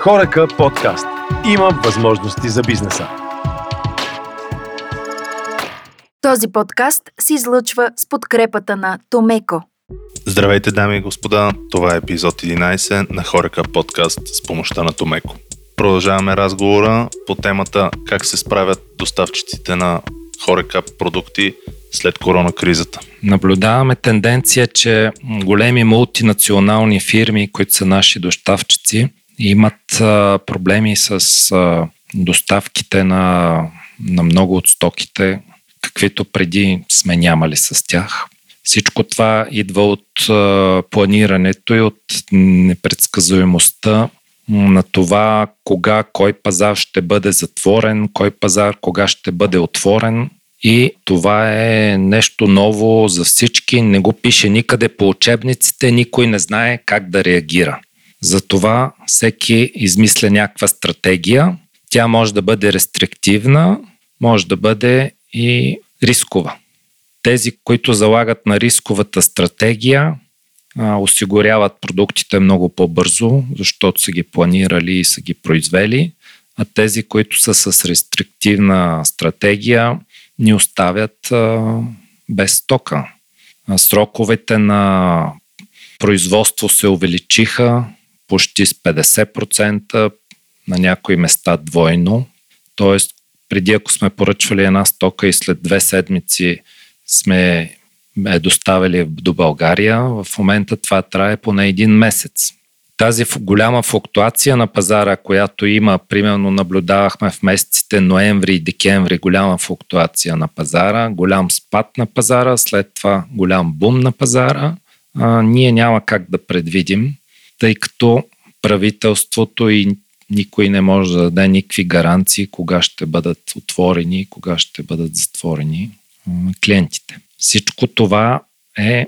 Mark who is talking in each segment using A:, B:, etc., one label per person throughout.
A: Хорека подкаст. Има възможности за бизнеса.
B: Този подкаст се излъчва с подкрепата на Томеко.
C: Здравейте, дами и господа! Това е епизод 11 на Хорека подкаст с помощта на Томеко. Продължаваме разговора по темата как се справят доставчиците на Хорека продукти след коронакризата.
D: Наблюдаваме тенденция, че големи мултинационални фирми, които са наши доставчици, имат проблеми с доставките на, на много от стоките, каквито преди сме нямали с тях. Всичко това идва от планирането и от непредсказуемостта на това кога кой пазар ще бъде затворен, кой пазар кога ще бъде отворен. И това е нещо ново за всички. Не го пише никъде по учебниците, никой не знае как да реагира. Затова всеки измисля някаква стратегия. Тя може да бъде рестриктивна, може да бъде и рискова. Тези, които залагат на рисковата стратегия, осигуряват продуктите много по-бързо, защото са ги планирали и са ги произвели, а тези, които са с рестриктивна стратегия, ни оставят без стока. Сроковете на производство се увеличиха, почти с 50%, на някои места двойно. Тоест, преди ако сме поръчвали една стока и след две седмици сме е доставили до България, в момента това трае поне един месец. Тази голяма флуктуация на пазара, която има, примерно наблюдавахме в месеците ноември и декември голяма флуктуация на пазара, голям спад на пазара, след това голям бум на пазара, а, ние няма как да предвидим тъй като правителството и никой не може да даде никакви гаранции кога ще бъдат отворени и кога ще бъдат затворени клиентите. Всичко това е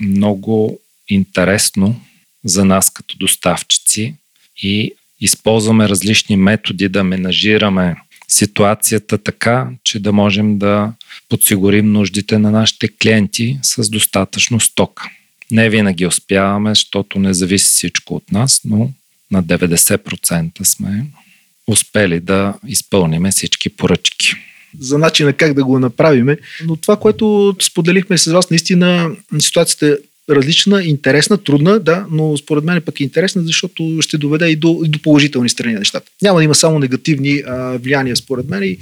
D: много интересно за нас като доставчици и използваме различни методи да менажираме ситуацията така, че да можем да подсигурим нуждите на нашите клиенти с достатъчно стока. Не винаги успяваме, защото не зависи всичко от нас, но на 90% сме успели да изпълним всички поръчки.
E: За начина как да го направиме. Но това, което споделихме с вас, наистина ситуацията е различна, интересна, трудна, да, но според мен пък е интересна, защото ще доведе и до, и до положителни страни на нещата. Няма да има само негативни а, влияния, според мен, и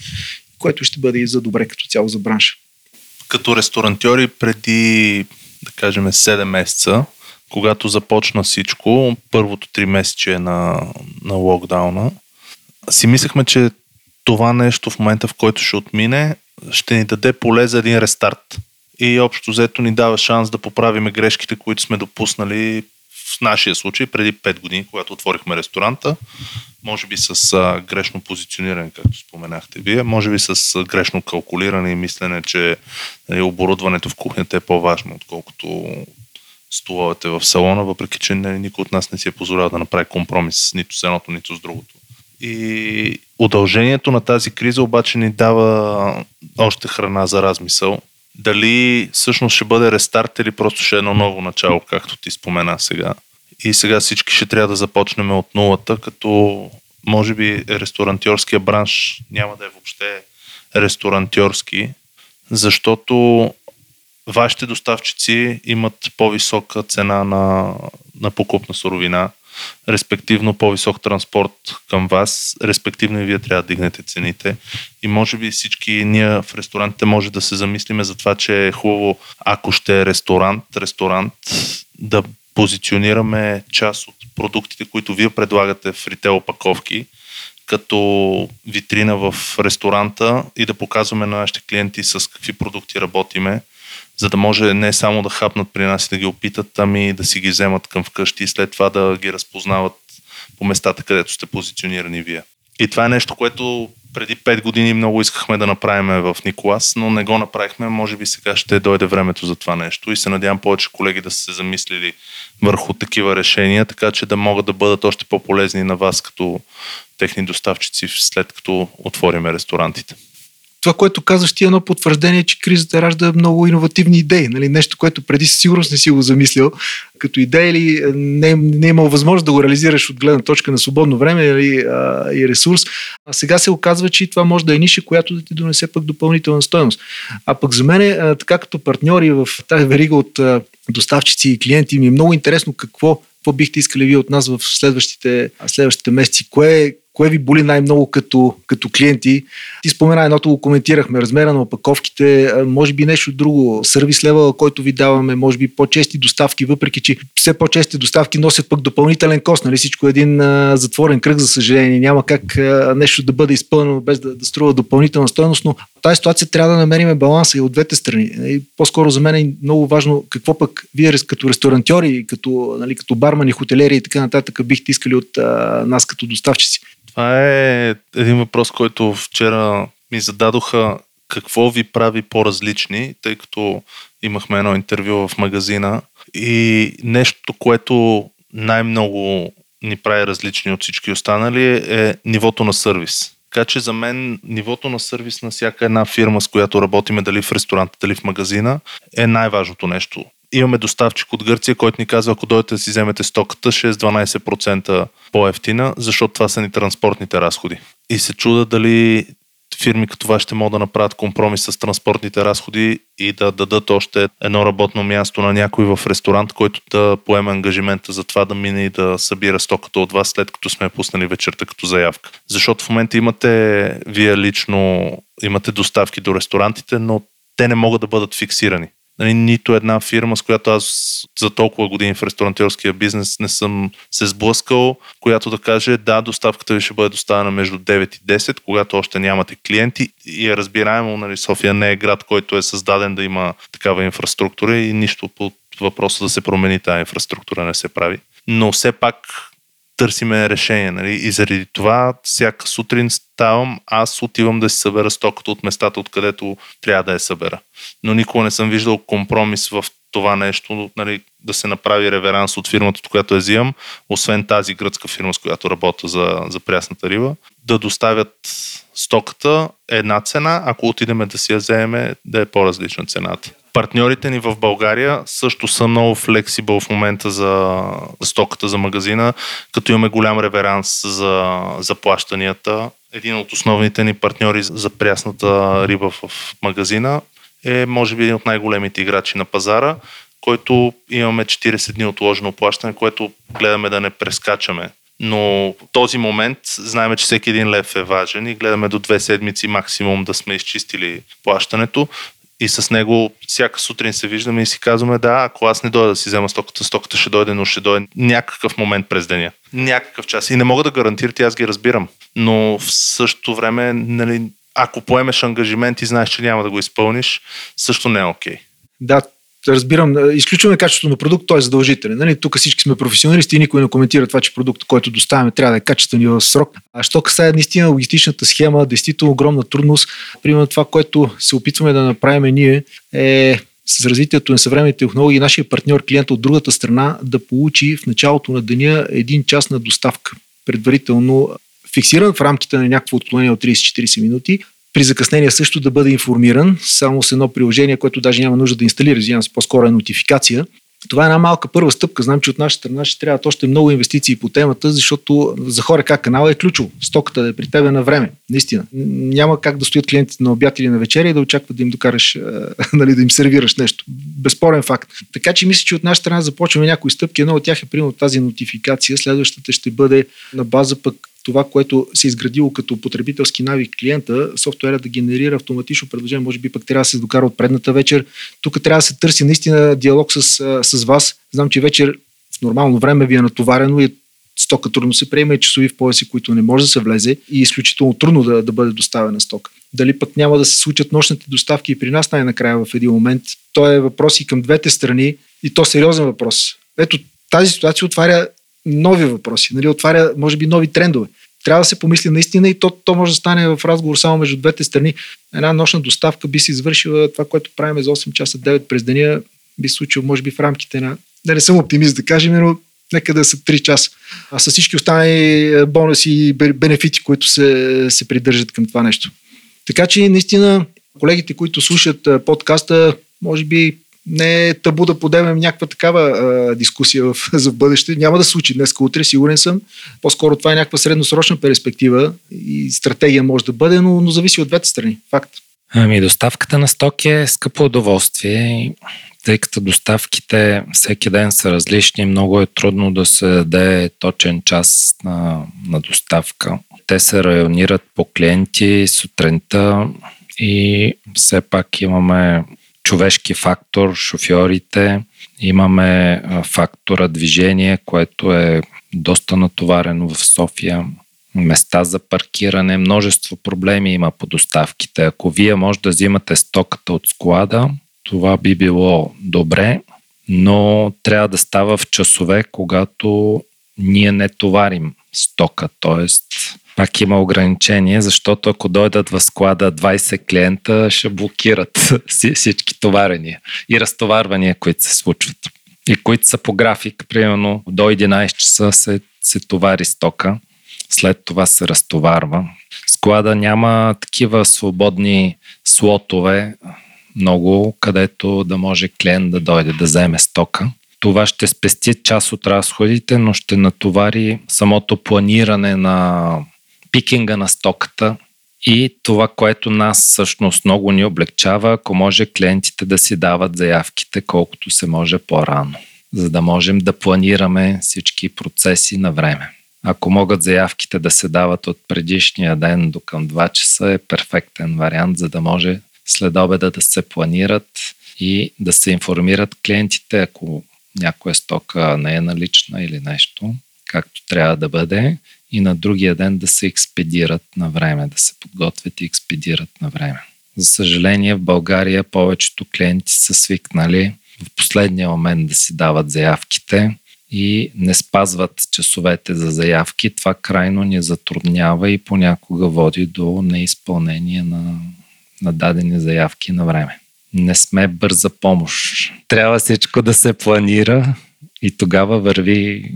E: което ще бъде и за добре като цяло за бранша.
C: Като ресторантьори преди да кажем, 7 месеца, когато започна всичко, първото 3 месече на, на локдауна, си мислехме, че това нещо в момента, в който ще отмине, ще ни даде поле за един рестарт. И общо взето ни дава шанс да поправиме грешките, които сме допуснали в нашия случай преди 5 години, когато отворихме ресторанта, може би с а, грешно позициониране, както споменахте вие, може би с а, грешно калкулиране и мислене, че нали, оборудването в кухнята е по-важно, отколкото столовете в салона, въпреки че нали, никой от нас не си е позволял да направи компромис нито с едното, нито с другото. И удължението на тази криза обаче ни дава още храна за размисъл. Дали всъщност ще бъде рестарт или просто ще е едно ново начало, както ти спомена сега. И сега всички ще трябва да започнем от нулата, като може би ресторантьорския бранш няма да е въобще ресторантьорски, защото вашите доставчици имат по-висока цена на, на покупна суровина, респективно по-висок транспорт към вас, респективно и вие трябва да дигнете цените. И може би всички ние в ресторантите може да се замислиме за това, че е хубаво, ако ще е ресторант, ресторант да позиционираме част от продуктите, които вие предлагате в ритейл опаковки, като витрина в ресторанта и да показваме на нашите клиенти с какви продукти работиме, за да може не само да хапнат при нас и да ги опитат, ами да си ги вземат към вкъщи и след това да ги разпознават по местата, където сте позиционирани вие. И това е нещо, което преди 5 години много искахме да направим в Николас, но не го направихме. Може би сега ще дойде времето за това нещо и се надявам повече колеги да са се замислили върху такива решения, така че да могат да бъдат още по-полезни на вас като техни доставчици след като отвориме ресторантите.
E: Това, което казваш ти е едно потвърждение, че кризата ражда много иновативни идеи. Нали? Нещо, което преди със сигурност не си го замислил като идея или не, не е имал възможност да го реализираш от гледна точка на свободно време или, а, и ресурс. А сега се оказва, че това може да е ниша, която да ти донесе пък допълнителна стоеност. А пък за мен, а, така като партньори в тази верига от а, доставчици и клиенти, ми е много интересно какво какво бихте искали вие от нас в следващите, следващите месеци? Кое, кое ви боли най-много като, като клиенти? Ти спомена едното го коментирахме, размера на опаковките, може би нещо друго, сервис лева, който ви даваме, може би по-чести доставки, въпреки че все по-чести доставки носят пък допълнителен кост, нали? Всичко е един а, затворен кръг, за съжаление. Няма как а, нещо да бъде изпълнено без да, да струва допълнителна стоеност, но тази ситуация трябва да намерим баланса и от двете страни. И по-скоро за мен е много важно какво пък вие като ресторантьори, като, нали, като бармани, хотелери и така нататък бихте искали от а, нас като доставчици.
C: Това е един въпрос, който вчера ми зададоха какво ви прави по-различни, тъй като имахме едно интервю в магазина и нещо, което най-много ни прави различни от всички останали е нивото на сервис. Така че за мен нивото на сервис на всяка една фирма, с която работиме, дали в ресторанта, дали в магазина, е най-важното нещо имаме доставчик от Гърция, който ни казва, ако дойдете да си вземете стоката, ще е с 12% по-ефтина, защото това са ни транспортните разходи. И се чуда дали фирми като това ще могат да направят компромис с транспортните разходи и да дадат още едно работно място на някой в ресторант, който да поеме ангажимента за това да мине и да събира стоката от вас, след като сме пуснали вечерта като заявка. Защото в момента имате, вие лично имате доставки до ресторантите, но те не могат да бъдат фиксирани нали, нито една фирма, с която аз за толкова години в ресторантьорския бизнес не съм се сблъскал, която да каже да, доставката ви ще бъде доставена между 9 и 10, когато още нямате клиенти и е разбираемо, нали, София не е град, който е създаден да има такава инфраструктура и нищо по въпроса да се промени тази инфраструктура не се прави. Но все пак търсиме решение. Нали? И заради това всяка сутрин ставам, аз отивам да си събера стоката от местата, откъдето трябва да я събера. Но никога не съм виждал компромис в това нещо, нали, да се направи реверанс от фирмата, от която я взимам, освен тази гръцка фирма, с която работя за, за прясната риба, да доставят стоката една цена, ако отидем да си я вземе, да е по-различна цената. Партньорите ни в България също са много флексибъл в момента за, стоката за магазина, като имаме голям реверанс за, за. Един от основните ни партньори за прясната риба в магазина е може би един от най-големите играчи на пазара, който имаме 40 дни отложено плащане, което гледаме да не прескачаме. Но в този момент знаем, че всеки един лев е важен и гледаме до две седмици максимум да сме изчистили плащането и с него всяка сутрин се виждаме и си казваме, да, ако аз не дойда да си взема стоката, стоката ще дойде, но ще дойде някакъв момент през деня. Някакъв час. И не мога да гарантирате, аз ги разбирам. Но в същото време, нали, ако поемеш ангажимент и знаеш, че няма да го изпълниш, също не е окей. Okay.
E: Да, разбирам, изключваме качеството на продукт, той е задължителен. Нали? Тук всички сме професионалисти и никой не коментира това, че продуктът, който доставяме, трябва да е качествен и в срок. А що касае наистина логистичната схема, действително огромна трудност. Примерно това, което се опитваме да направим ние е с развитието на съвременните технологии, нашия партньор, клиент от другата страна, да получи в началото на деня един час на доставка. Предварително фиксиран в рамките на някакво отклонение от 30-40 минути, при закъснение също да бъде информиран, само с едно приложение, което даже няма нужда да инсталира, извинявам се, по-скоро е нотификация. Това е една малка първа стъпка. Знам, че от наша страна ще трябват още много инвестиции по темата, защото за хора как канала е ключово. Стоката да е при тебе на време. Наистина. Няма как да стоят клиентите на обяд или на вечеря и да очакват да им докараш, нали, да им сервираш нещо. Безспорен факт. Така че мисля, че от наша страна започваме някои стъпки. Едно от тях е примерно тази нотификация. Следващата ще бъде на база пък това, което се е изградило като потребителски навик клиента, софтуера да генерира автоматично предложение, може би пък трябва да се докара от предната вечер. Тук трябва да се търси наистина диалог с, с вас. Знам, че вечер в нормално време ви е натоварено и стока трудно се приема и часови в пояси, които не може да се влезе и е изключително трудно да, да бъде доставена стока. Дали пък няма да се случат нощните доставки и при нас най-накрая в един момент. То е въпрос и към двете страни и то сериозен въпрос. Ето тази ситуация отваря нови въпроси, нали, отваря, може би, нови трендове. Трябва да се помисли наистина и то, то може да стане в разговор само между двете страни. Една нощна доставка би се извършила това, което правим за 8 часа 9 през деня, би се случило, може би, в рамките на. Да не съм оптимист да кажем, но нека да са 3 часа. А с всички останали бонуси и бенефити, които се, се придържат към това нещо. Така че наистина колегите, които слушат а, подкаста, може би не е табу да подемем някаква такава а, дискусия в, за бъдеще. Няма да се случи днес, утре, сигурен съм. По-скоро това е някаква средносрочна перспектива и стратегия може да бъде, но, но зависи от двете страни. Факт.
D: Ами доставката на стоки е скъпо удоволствие, тъй като доставките всеки ден са различни, много е трудно да се даде точен час на, на доставка. Те се районират по клиенти сутринта и все пак имаме човешки фактор, шофьорите, имаме фактора движение, което е доста натоварено в София. Места за паркиране, множество проблеми има по доставките. Ако вие може да взимате стоката от склада, това би било добре, но трябва да става в часове, когато ние не товарим стока, т.е. пак има ограничение, защото ако дойдат в склада 20 клиента, ще блокират всички товарения и разтоварвания, които се случват. И които са по график, примерно до 11 часа се, се товари стока след това се разтоварва. Склада няма такива свободни слотове, много, където да може клиент да дойде да вземе стока. Това ще спести част от разходите, но ще натовари самото планиране на пикинга на стоката и това, което нас всъщност много ни облегчава, ако може клиентите да си дават заявките колкото се може по-рано, за да можем да планираме всички процеси на време. Ако могат заявките да се дават от предишния ден до към 2 часа е перфектен вариант, за да може след обеда да се планират и да се информират клиентите, ако някоя стока не е налична или нещо, както трябва да бъде, и на другия ден да се експедират на време, да се подготвят и експедират на време. За съжаление, в България повечето клиенти са свикнали в последния момент да си дават заявките и не спазват часовете за заявки, това крайно ни затруднява и понякога води до неизпълнение на, на дадени заявки на време. Не сме бърза помощ. Трябва всичко да се планира и тогава върви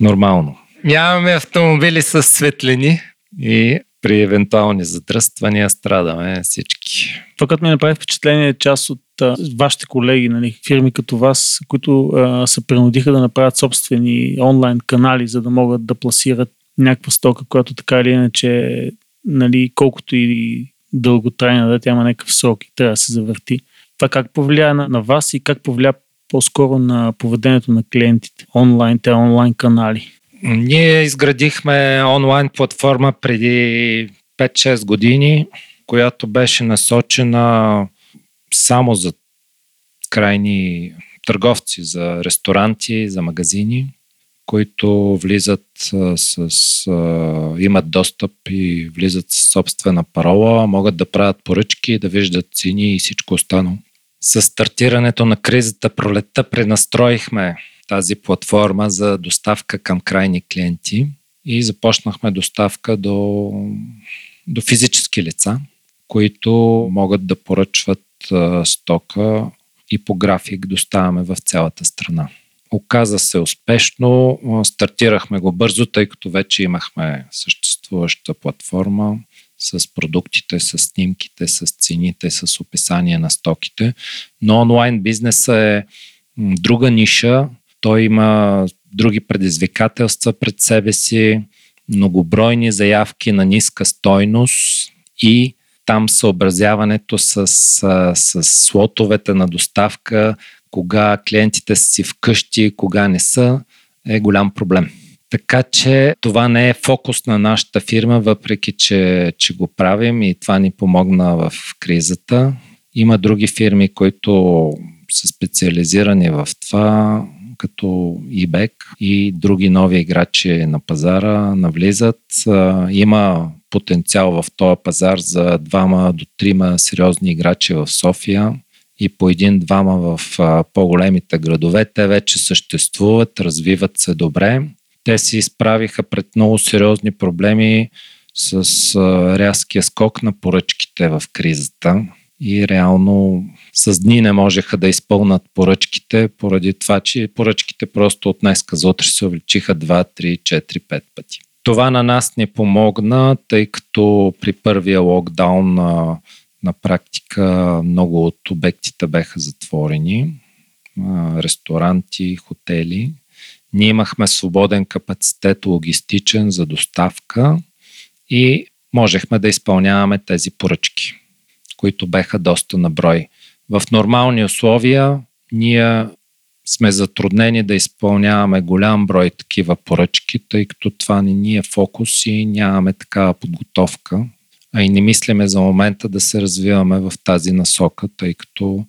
D: нормално. Нямаме автомобили с светлини и при евентуални задръствания страдаме всички.
F: Това, като ми направи впечатление, е част от а, вашите колеги, нали, фирми като вас, които а, се принудиха да направят собствени онлайн канали, за да могат да пласират някаква стока, която така или иначе, нали, колкото и дълготрайна да, тя има някакъв срок и трябва да се завърти. Това как повлия на, на вас и как повлия по-скоро на поведението на клиентите, онлайн, те онлайн канали?
D: Ние изградихме онлайн платформа преди 5-6 години, която беше насочена само за крайни търговци, за ресторанти, за магазини, които влизат с, с имат достъп и влизат с собствена парола, могат да правят поръчки, да виждат цени и всичко останало. С стартирането на кризата пролетта пренастроихме тази платформа за доставка към крайни клиенти и започнахме доставка до, до физически лица, които могат да поръчват стока и по график доставяме в цялата страна. Оказа се успешно, стартирахме го бързо, тъй като вече имахме съществуваща платформа с продуктите, с снимките, с цените, с описание на стоките, но онлайн бизнеса е друга ниша, той има други предизвикателства пред себе си, многобройни заявки на ниска стойност и там съобразяването с, с, с слотовете на доставка, кога клиентите са си вкъщи, кога не са, е голям проблем. Така че това не е фокус на нашата фирма, въпреки че, че го правим и това ни помогна в кризата. Има други фирми, които са специализирани в това като eBay и други нови играчи на пазара навлизат. Има потенциал в този пазар за двама до трима сериозни играчи в София и по един-двама в по-големите градове. Те вече съществуват, развиват се добре. Те се изправиха пред много сериозни проблеми с рязкия скок на поръчките в кризата и реално с дни не можеха да изпълнат поръчките, поради това, че поръчките просто от днес за утре се увеличиха 2, 3, 4, 5 пъти. Това на нас ни помогна, тъй като при първия локдаун на, на практика много от обектите беха затворени. А, ресторанти, хотели. Ние имахме свободен капацитет логистичен за доставка и можехме да изпълняваме тези поръчки, които беха доста на брой. В нормални условия ние сме затруднени да изпълняваме голям брой такива поръчки, тъй като това не ни е фокус и нямаме такава подготовка. А и не мислиме за момента да се развиваме в тази насока, тъй като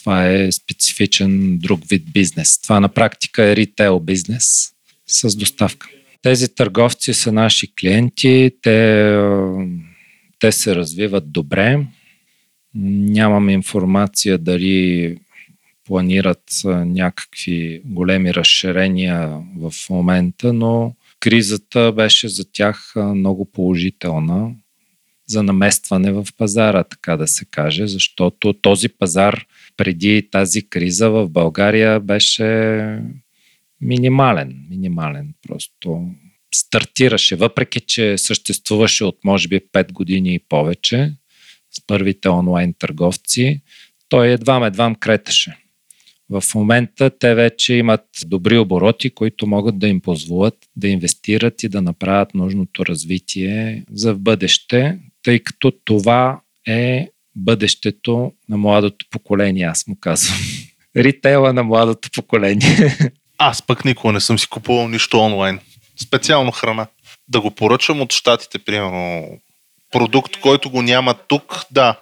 D: това е специфичен друг вид бизнес. Това на практика е ритейл бизнес с доставка. Тези търговци са наши клиенти, те, те се развиват добре. Нямам информация дали планират някакви големи разширения в момента, но кризата беше за тях много положителна за наместване в пазара, така да се каже, защото този пазар преди тази криза в България беше минимален. Минимален. Просто стартираше, въпреки че съществуваше от може би 5 години и повече с първите онлайн търговци, той едва едвам кретеше. В момента те вече имат добри обороти, които могат да им позволят да инвестират и да направят нужното развитие за в бъдеще, тъй като това е бъдещето на младото поколение, аз му казвам. Ритейла на младото поколение.
C: Аз пък никога не съм си купувал нищо онлайн. Специално храна. Да го поръчам от щатите, примерно. Продукт, който го няма тук, да.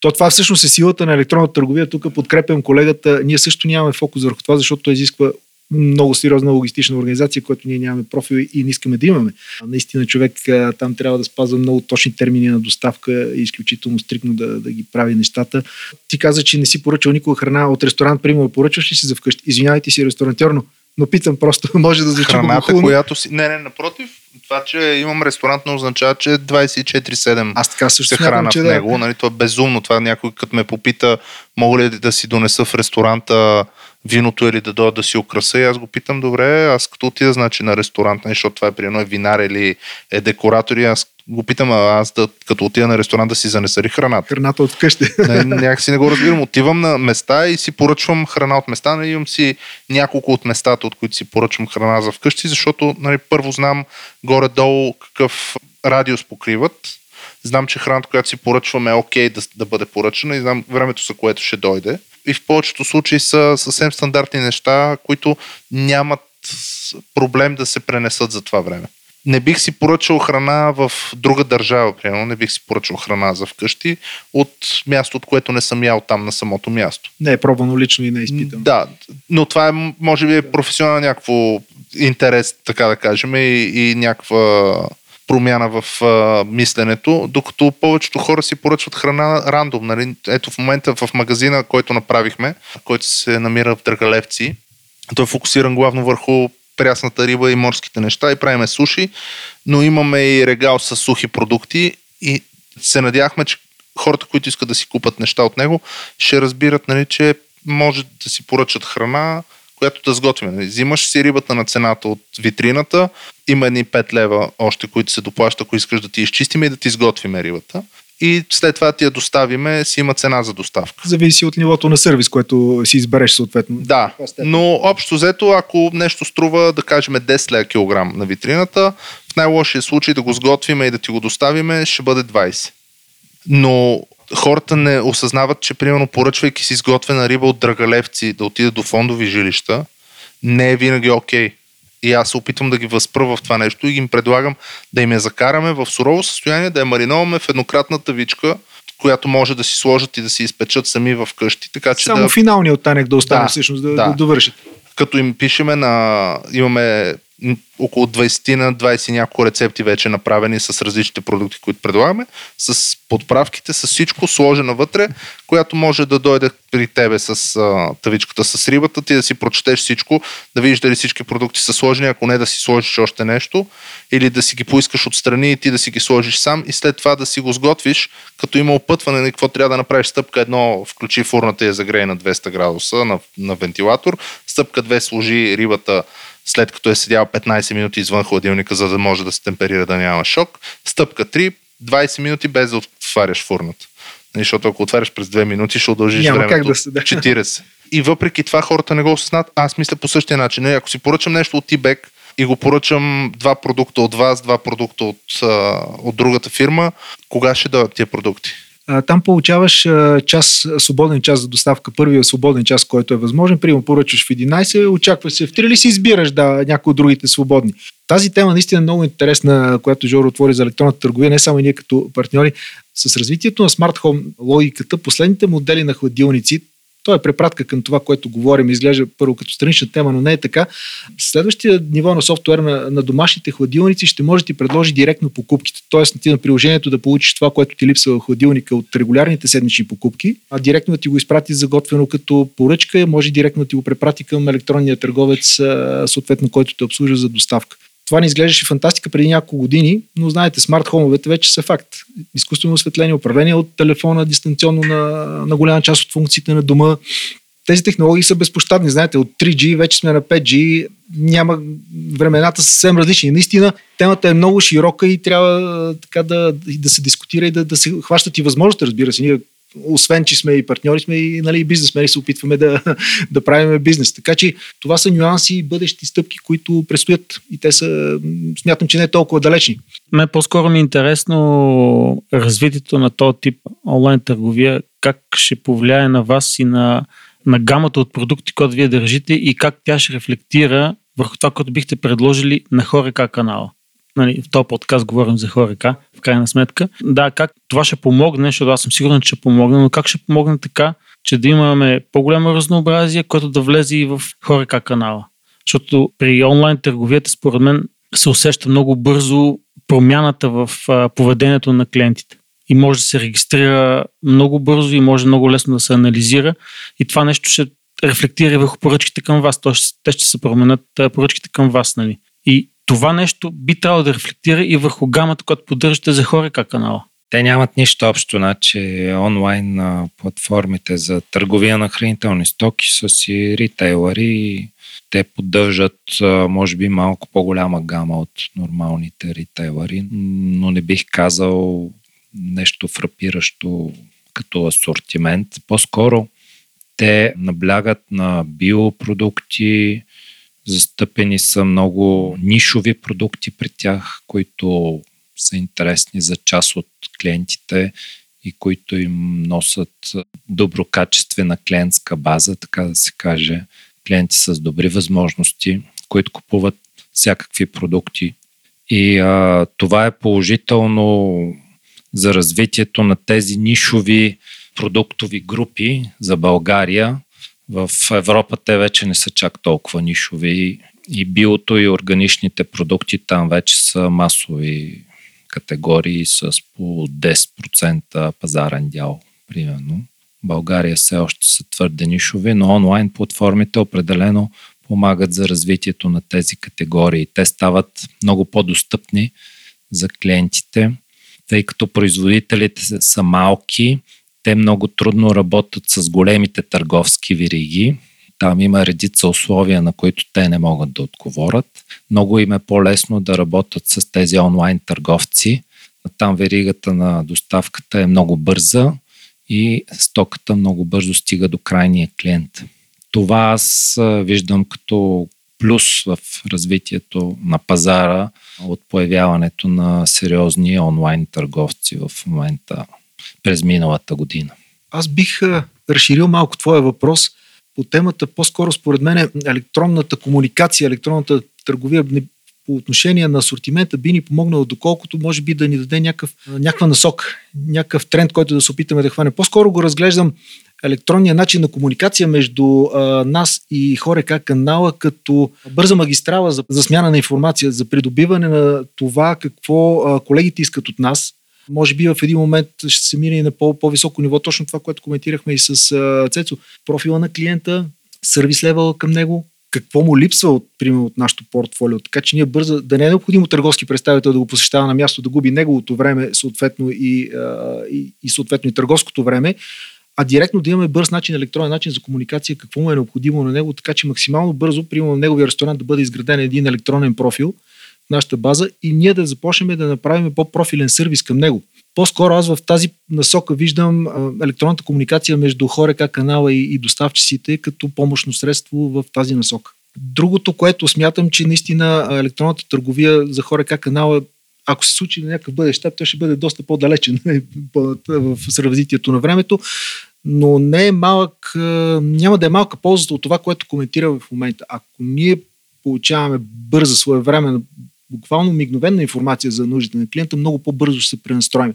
E: То това всъщност е силата на електронната търговия. Тук подкрепям колегата. Ние също нямаме фокус върху това, защото той изисква много сериозна логистична организация, която ние нямаме профил и не искаме да имаме. Наистина човек там трябва да спазва много точни термини на доставка и изключително стрикно да, да ги прави нещата. Ти каза, че не си поръчал никога храна от ресторант, примерно, поръчваш ли си за вкъщи? Извинявайте си ресторантьорно, но питам просто, може да звучи
C: Храната, която си... Не, не, напротив, това, че имам ресторант не означава, че 24-7
E: Аз така също
C: се храна че в него. Да. Нали, това е безумно. Това някой като ме попита, мога ли да си донеса в ресторанта виното или да дойда да си украса и аз го питам, добре, аз като отида значи, на ресторант, нали, защото това е при едно винар или е декоратор и аз го питам, а аз да, като отида на ресторант да си занеса ли храната?
E: Храната от вкъщи.
C: Не, някакси не го разбирам. Отивам на места и си поръчвам храна от места. Нали, имам си няколко от местата, от които си поръчвам храна за вкъщи, защото нали, първо знам горе-долу какъв радиус покриват. Знам, че храната, която си поръчваме е окей да, да бъде поръчана и знам времето, за което ще дойде и в повечето случаи са съвсем стандартни неща, които нямат проблем да се пренесат за това време. Не бих си поръчал храна в друга държава, примерно, не бих си поръчал храна за вкъщи от място, от което не съм ял там на самото място.
E: Не е пробвано лично и не е изпитано.
C: Да, но това е, може би, е професионално някакво интерес, така да кажем, и, и някаква промяна в а, мисленето, докато повечето хора си поръчват храна рандом. Нали? Ето в момента в магазина, който направихме, който се намира в Драгалевци, той е фокусиран главно върху прясната риба и морските неща и правиме суши, но имаме и регал с сухи продукти и се надяхме, че хората, които искат да си купат неща от него, ще разбират, нали, че може да си поръчат храна, която да сготвим. Взимаш си рибата на цената от витрината, има едни 5 лева още, които се доплащат, ако искаш да ти изчистиме и да ти изготвиме рибата. И след това ти я доставиме, си има цена за доставка.
E: Зависи от нивото на сервис, което си избереш съответно.
C: Да, но общо взето, ако нещо струва, да кажем 10 лева килограм на витрината, в най-лошия случай да го сготвиме и да ти го доставиме, ще бъде 20. Но хората не осъзнават, че примерно поръчвайки си изготвена риба от драгалевци да отиде до фондови жилища, не е винаги окей. Okay. И аз се опитвам да ги възпра в това нещо и им предлагам да им я закараме в сурово състояние, да я мариноваме в еднократна тавичка, която може да си сложат и да си изпечат сами в къщи. Така, че
E: Само
C: да...
E: финалният оттанък да остане да, всъщност, да, да. да довършат.
C: Като им пишеме на... Имаме около 20 на 20 няколко рецепти вече направени с различните продукти, които предлагаме, с подправките, с всичко сложено вътре, която може да дойде при тебе с а, тавичката с рибата, ти да си прочетеш всичко, да видиш дали всички продукти са сложени, ако не да си сложиш още нещо, или да си ги поискаш отстрани и ти да си ги сложиш сам и след това да си го сготвиш, като има опътване на какво трябва да направиш. Стъпка едно, включи фурната и я загрей на 200 градуса на, на вентилатор, стъпка две сложи рибата след като е седял 15 минути извън хладилника, за да може да се темперира да няма шок. Стъпка 3, 20 минути без да отваряш фурната. Нали, Защото ако отваряш през 2 минути, ще удължиш
E: Няма
C: времето
E: как да се- да.
C: 40. И въпреки това хората не го осъзнат. Аз мисля по същия начин. Нали, Ако си поръчам нещо от T-Bag и го поръчам два продукта от вас, два продукта от, от другата фирма, кога ще дойдат тия продукти?
E: Там получаваш час, свободен час за доставка. Първият свободен час, който е възможен. Примерно поръчваш в 11, очаква се в 3 или си избираш да, някои от другите свободни. Тази тема наистина е много интересна, която Жоро отвори за електронната търговия, не само ние като партньори. С развитието на смарт хом логиката, последните модели на хладилници, то е препратка към това, което говорим, изглежда първо като странична тема, но не е така. Следващия ниво на софтуер на, на домашните хладилници ще може да ти предложи директно покупките. Тоест ти на приложението да получиш това, което ти липсва в хладилника от регулярните седмични покупки, а директно ти го изпрати заготвено като поръчка, може директно ти го препрати към електронния търговец, съответно, който те обслужва за доставка. Това не изглеждаше фантастика преди няколко години, но знаете, смарт хомовете вече са факт. Изкуствено осветление, управление от телефона, дистанционно на, на голяма част от функциите на дома. Тези технологии са безпощадни. Знаете, от 3G вече сме на 5G. Няма времената са съвсем различни. Наистина, темата е много широка и трябва така да, да се дискутира и да, да се хващат и възможности, разбира се. Ние освен, че сме и партньори, сме и нали, бизнесмени, се опитваме да, да правим бизнес. Така че това са нюанси и бъдещи стъпки, които предстоят и те са, смятам, че не е толкова далечни.
F: Ме по-скоро ми е интересно развитието на този тип онлайн търговия, как ще повлияе на вас и на, на гамата от продукти, които вие държите и как тя ще рефлектира върху това, което бихте предложили на Хорека канала. Нали, в този подкаст говорим за Хорека, в крайна сметка. Да, как това ще помогне, защото аз съм сигурен, че ще помогне, но как ще помогне така, че да имаме по-голямо разнообразие, което да влезе и в Хорека канала. Защото при онлайн търговията, според мен, се усеща много бързо промяната в поведението на клиентите. И може да се регистрира много бързо и може много лесно да се анализира. И това нещо ще рефлектира върху поръчките към вас. Тоест, те ще се променят поръчките към вас. Нали? И това нещо би трябвало да рефлектира и върху гамата, която поддържате за хорека канала.
D: Те нямат нищо общо, значи онлайн платформите за търговия на хранителни стоки са си ритейлъри и те поддържат може би малко по-голяма гама от нормалните ритейлъри, но не бих казал нещо фрапиращо като асортимент. По-скоро те наблягат на биопродукти, застъпени са много нишови продукти при тях, които са интересни за част от клиентите и които им носят доброкачествена клиентска база, така да се каже. Клиенти с добри възможности, които купуват всякакви продукти. И а, това е положително за развитието на тези нишови продуктови групи за България. В Европа те вече не са чак толкова нишови и биото и органичните продукти там вече са масови категории с по 10% пазарен дял, примерно. България все още са твърде нишови, но онлайн платформите определено помагат за развитието на тези категории. Те стават много по-достъпни за клиентите, тъй като производителите са малки, те много трудно работят с големите търговски вириги. Там има редица условия, на които те не могат да отговорят. Много им е по-лесно да работят с тези онлайн търговци. Там веригата на доставката е много бърза и стоката много бързо стига до крайния клиент. Това аз виждам като плюс в развитието на пазара от появяването на сериозни онлайн търговци в момента през миналата година.
E: Аз бих а, разширил малко твоя въпрос по темата, по-скоро според мен електронната комуникация, електронната търговия по отношение на асортимента би ни помогнала доколкото може би да ни даде някакъв, някаква насок, някакъв тренд, който да се опитаме да хване. По-скоро го разглеждам електронния начин на комуникация между а, нас и Хорека канала като бърза магистрала за, за смяна на информация, за придобиване на това какво а, колегите искат от нас. Може би в един момент ще се мине и на по- по-високо ниво, точно това, което коментирахме и с Цецо. Профила на клиента, сервис левела към него, какво му липсва от, примерно, от нашото портфолио. Така че ние бързо, да не е необходимо търговски представител да го посещава на място, да губи неговото време, съответно и, и, и съответно и търговското време, а директно да имаме бърз начин, електронен начин за комуникация, какво му е необходимо на него, така че максимално бързо, примерно на неговия ресторант да бъде изграден един електронен профил в нашата база и ние да започнем да направим по-профилен сервис към него. По-скоро аз в тази насока виждам електронната комуникация между хорека, канала и, доставчиците като помощно средство в тази насока. Другото, което смятам, че наистина електронната търговия за хорека канала ако се случи на някакъв бъдещ, той ще бъде доста по-далечен в развитието на времето, но не е малък, няма да е малка ползата от това, което коментира в момента. Ако ние получаваме бърза, своевременна, буквално мигновена информация за нуждите на клиента, много по-бързо ще се пренастроим.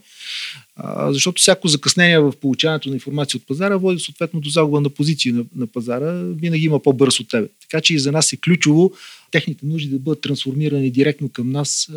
E: Защото всяко закъснение в получаването на информация от пазара води съответно до загуба на позиции на, на пазара, винаги има по-бърз от тебе. Така че и за нас е ключово техните нужди да бъдат трансформирани директно към нас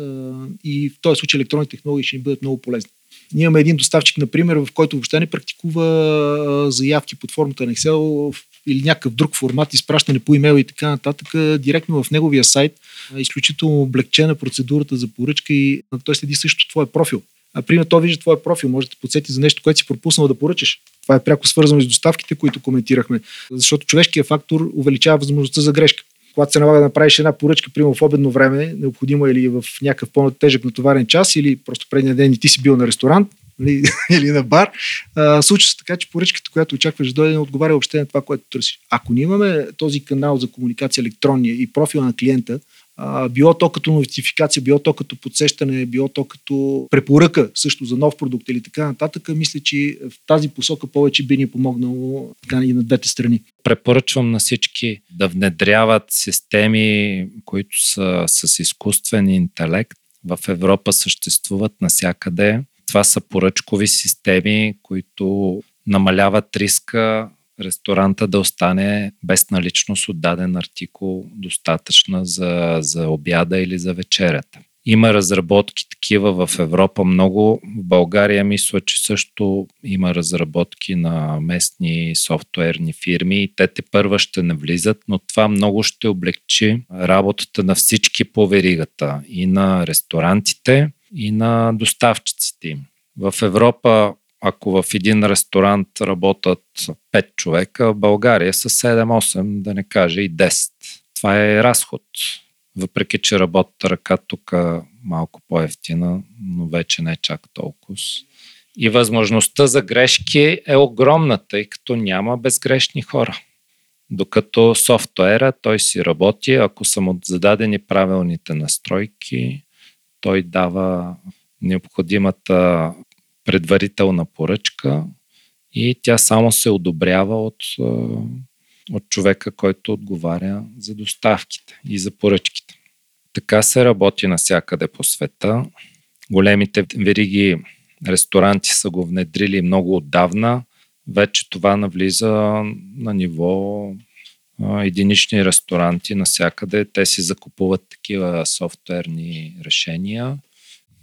E: и в този случай електронни технологии ще ни бъдат много полезни. Ние имаме един доставчик, например, в който въобще не практикува заявки под формата на Excel или някакъв друг формат, изпращане по имейл и така нататък, директно в неговия сайт, изключително облегчена процедурата за поръчка и той следи също твой профил. А, пример, той вижда твой профил, може да те подсети за нещо, което си пропуснал да поръчаш. Това е пряко свързано с доставките, които коментирахме. Защото човешкият фактор увеличава възможността за грешка. Когато се налага да направиш една поръчка, примерно в обедно време, необходимо е или в някакъв по-тежък натоварен час, или просто предния ден и ти си бил на ресторант, или, или на бар, а, случва се така, че поръчката, която очакваш да дойде, не отговаря въобще на това, което търсиш. Ако ние имаме този канал за комуникация електронния и профила на клиента, а, било то като нотификация, било то като подсещане, било то като препоръка също за нов продукт или така нататък, мисля, че в тази посока повече би ни помогнало така и на двете страни.
D: Препоръчвам на всички да внедряват системи, които са с изкуствен интелект. В Европа съществуват насякъде. Това са поръчкови системи, които намаляват риска ресторанта да остане без наличност от даден артикул достатъчна за, за обяда или за вечерята. Има разработки такива в Европа много. В България мисля, че също има разработки на местни софтуерни фирми и те те първа ще навлизат, но това много ще облегчи работата на всички по веригата и на ресторантите, и на доставчиците им. В Европа ако в един ресторант работят 5 човека, в България са 7-8, да не кажа и 10. Това е разход. Въпреки, че работата ръка тук малко по-ефтина, но вече не е чак толкова. И възможността за грешки е огромна, тъй като няма безгрешни хора. Докато софтуера, той си работи, ако са му зададени правилните настройки, той дава необходимата предварителна поръчка и тя само се одобрява от, от човека, който отговаря за доставките и за поръчките. Така се работи навсякъде по света. Големите вериги ресторанти са го внедрили много отдавна. Вече това навлиза на ниво единични ресторанти навсякъде. Те си закупуват такива софтуерни решения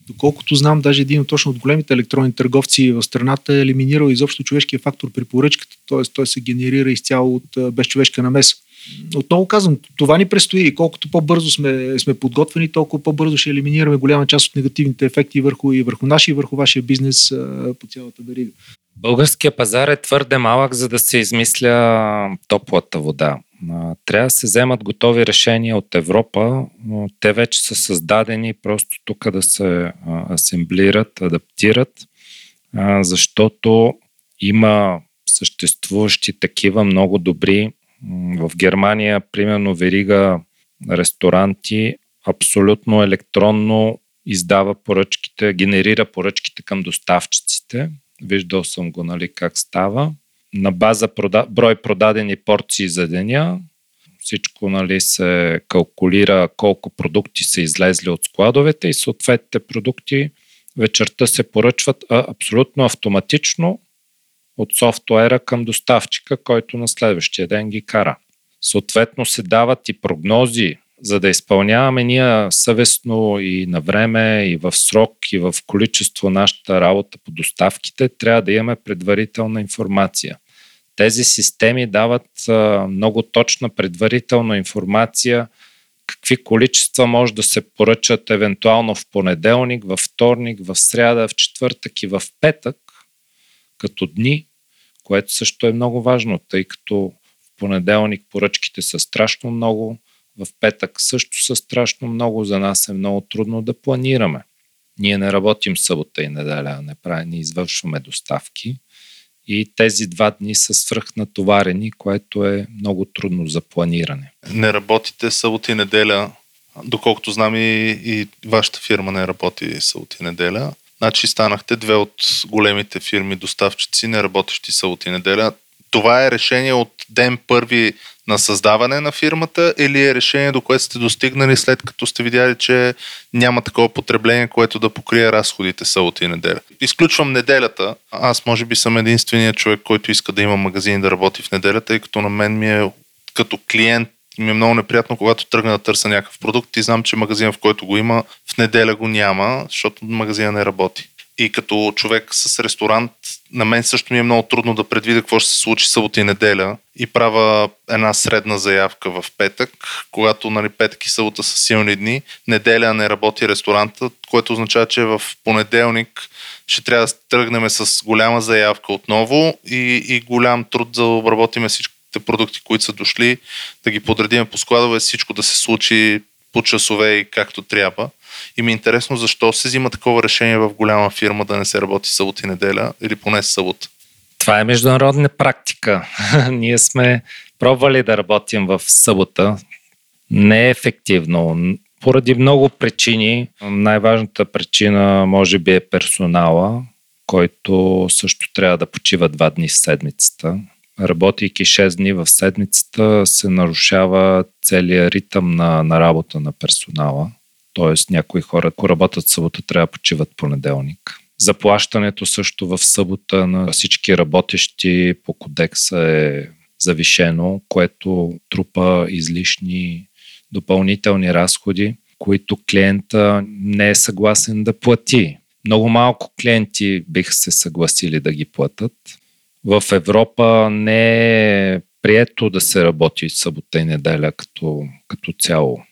E: Доколкото знам, даже един точно от големите електронни търговци в страната е елиминирал изобщо човешкия фактор при поръчката, т.е. той се генерира изцяло от безчовешка намеса. Отново казвам, това ни предстои и колкото по-бързо сме, сме подготвени, толкова по-бързо ще елиминираме голяма част от негативните ефекти върху, и върху нашия, и върху вашия бизнес по цялата верига.
D: Българския пазар е твърде малък, за да се измисля топлата вода. Трябва да се вземат готови решения от Европа. но Те вече са създадени просто тук да се асемблират, адаптират, защото има съществуващи такива много добри. В Германия, примерно, верига ресторанти абсолютно електронно издава поръчките, генерира поръчките към доставчиците. Виждал съм го, нали, как става на база прода... брой продадени порции за деня. Всичко нали, се калкулира колко продукти са излезли от складовете и съответните продукти вечерта се поръчват а, абсолютно автоматично от софтуера към доставчика, който на следващия ден ги кара. Съответно се дават и прогнози, за да изпълняваме ние съвестно и на време, и в срок, и в количество нашата работа по доставките, трябва да имаме предварителна информация. Тези системи дават много точна предварителна информация какви количества може да се поръчат евентуално в понеделник, във вторник, в сряда, в четвъртък и в петък, като дни, което също е много важно, тъй като в понеделник поръчките са страшно много, в петък също са страшно много, за нас е много трудно да планираме. Ние не работим събота и неделя, не, правим, не извършваме доставки и тези два дни са свръхнатоварени, което е много трудно за планиране.
C: Не работите събота и неделя, доколкото знам и, и вашата фирма не работи събота и неделя. Значи станахте две от големите фирми доставчици, не работещи събота и неделя. Това е решение от ден първи на създаване на фирмата или е решение, до което сте достигнали след като сте видяли, че няма такова потребление, което да покрие разходите събота и неделя. Изключвам неделята. Аз може би съм единственият човек, който иска да има магазин и да работи в неделята, тъй като на мен ми е като клиент ми е много неприятно, когато тръгна да търся някакъв продукт и знам, че магазин, в който го има, в неделя го няма, защото магазина не работи. И като човек с ресторант, на мен също ми е много трудно да предвидя какво ще се случи събота и неделя и правя една средна заявка в петък, когато нали, петък и събота са силни дни, неделя не работи ресторанта, което означава, че в понеделник ще трябва да тръгнем с голяма заявка отново и, и голям труд да обработиме всичките продукти, които са дошли, да ги подредиме по складове, всичко да се случи по часове и както трябва. И ми е интересно защо се взима такова решение в голяма фирма да не се работи събота и неделя или поне събота.
D: Това е международна практика. Ние сме пробвали да работим в събота. Не е ефективно. Поради много причини. Най-важната причина може би е персонала, който също трябва да почива два дни в седмицата. Работейки 6 дни в седмицата се нарушава целият ритъм на, на работа на персонала. Тоест някои хора, ако работят събота, трябва да почиват понеделник. Заплащането също в събота на всички работещи по кодекса е завишено, което трупа излишни допълнителни разходи, които клиента не е съгласен да плати. Много малко клиенти биха се съгласили да ги платят. В Европа не е прието да се работи събота и неделя като, като цяло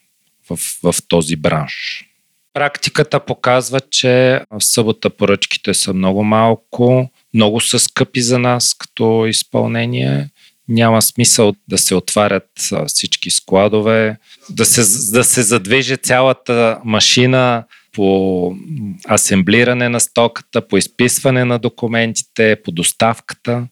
D: в, в този бранш. Практиката показва, че в събота поръчките са много малко, много са скъпи за нас като изпълнение. Няма смисъл да се отварят всички складове, да се, да се задвижи цялата машина по асемблиране на стоката, по изписване на документите, по доставката.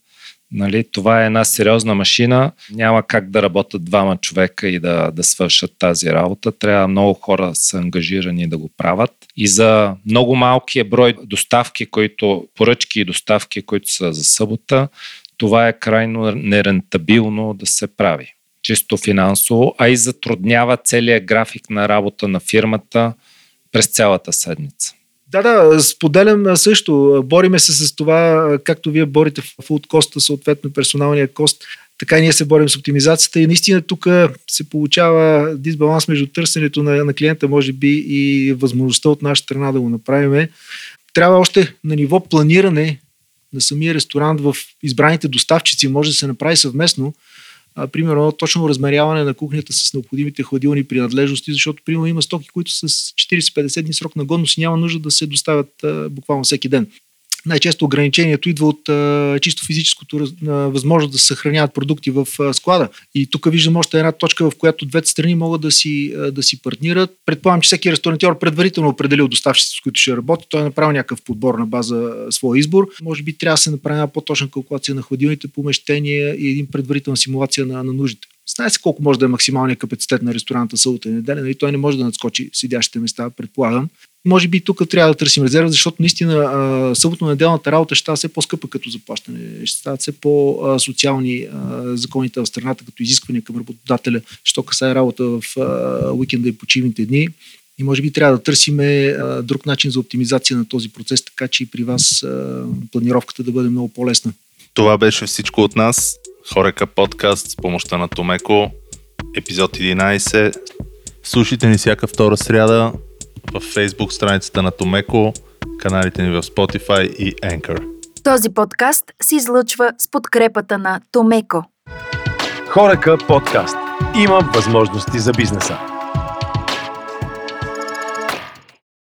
D: Нали, това е една сериозна машина. Няма как да работят двама човека и да, да свършат тази работа. Трябва много хора са ангажирани да го правят. И за много малкия брой доставки, които, поръчки и доставки, които са за събота, това е крайно нерентабилно да се прави. Чисто финансово, а и затруднява целият график на работа на фирмата през цялата седмица.
E: Да, да, споделям също. Бориме се с това, както вие борите в фулд коста, съответно персоналния кост, така и ние се борим с оптимизацията и наистина тук се получава дисбаланс между търсенето на, на клиента, може би и възможността от наша страна да го направим. Трябва още на ниво планиране на самия ресторант в избраните доставчици може да се направи съвместно, а, примерно точно размеряване на кухнята с необходимите хладилни принадлежности, защото примерно има стоки, които с 40-50 дни срок на годност и няма нужда да се доставят а, буквално всеки ден. Най-често ограничението идва от а, чисто физическото а, възможност да се съхраняват продукти в а, склада. И тук виждам още една точка, в която двете страни могат да си, а, да си партнират. Предполагам, че всеки ресторантьор предварително определил доставчиците, с които ще работи. Той е направил някакъв подбор на база своя избор. Може би трябва да се направи една по-точна калкулация на хладилните помещения и един предварителна симулация на, на нуждите. Знае се колко може да е максималният капацитет на ресторанта събота и неделя, нали? той не може да надскочи седящите места, предполагам може би тук трябва да търсим резерва, защото наистина съботно-неделната работа ще става все по-скъпа като заплащане. Ще стават все по-социални законите в страната, като изисквания към работодателя, що касае работа в уикенда и почивните дни. И може би трябва да търсим друг начин за оптимизация на този процес, така че и при вас планировката да бъде много по-лесна.
C: Това беше всичко от нас. Хорека подкаст с помощта на Томеко, епизод 11. Слушайте ни всяка втора сряда в Facebook страницата на Томеко, каналите ни в Spotify и Anchor.
B: Този подкаст се излъчва с подкрепата на Томеко.
A: Хорека подкаст. Има възможности за бизнеса.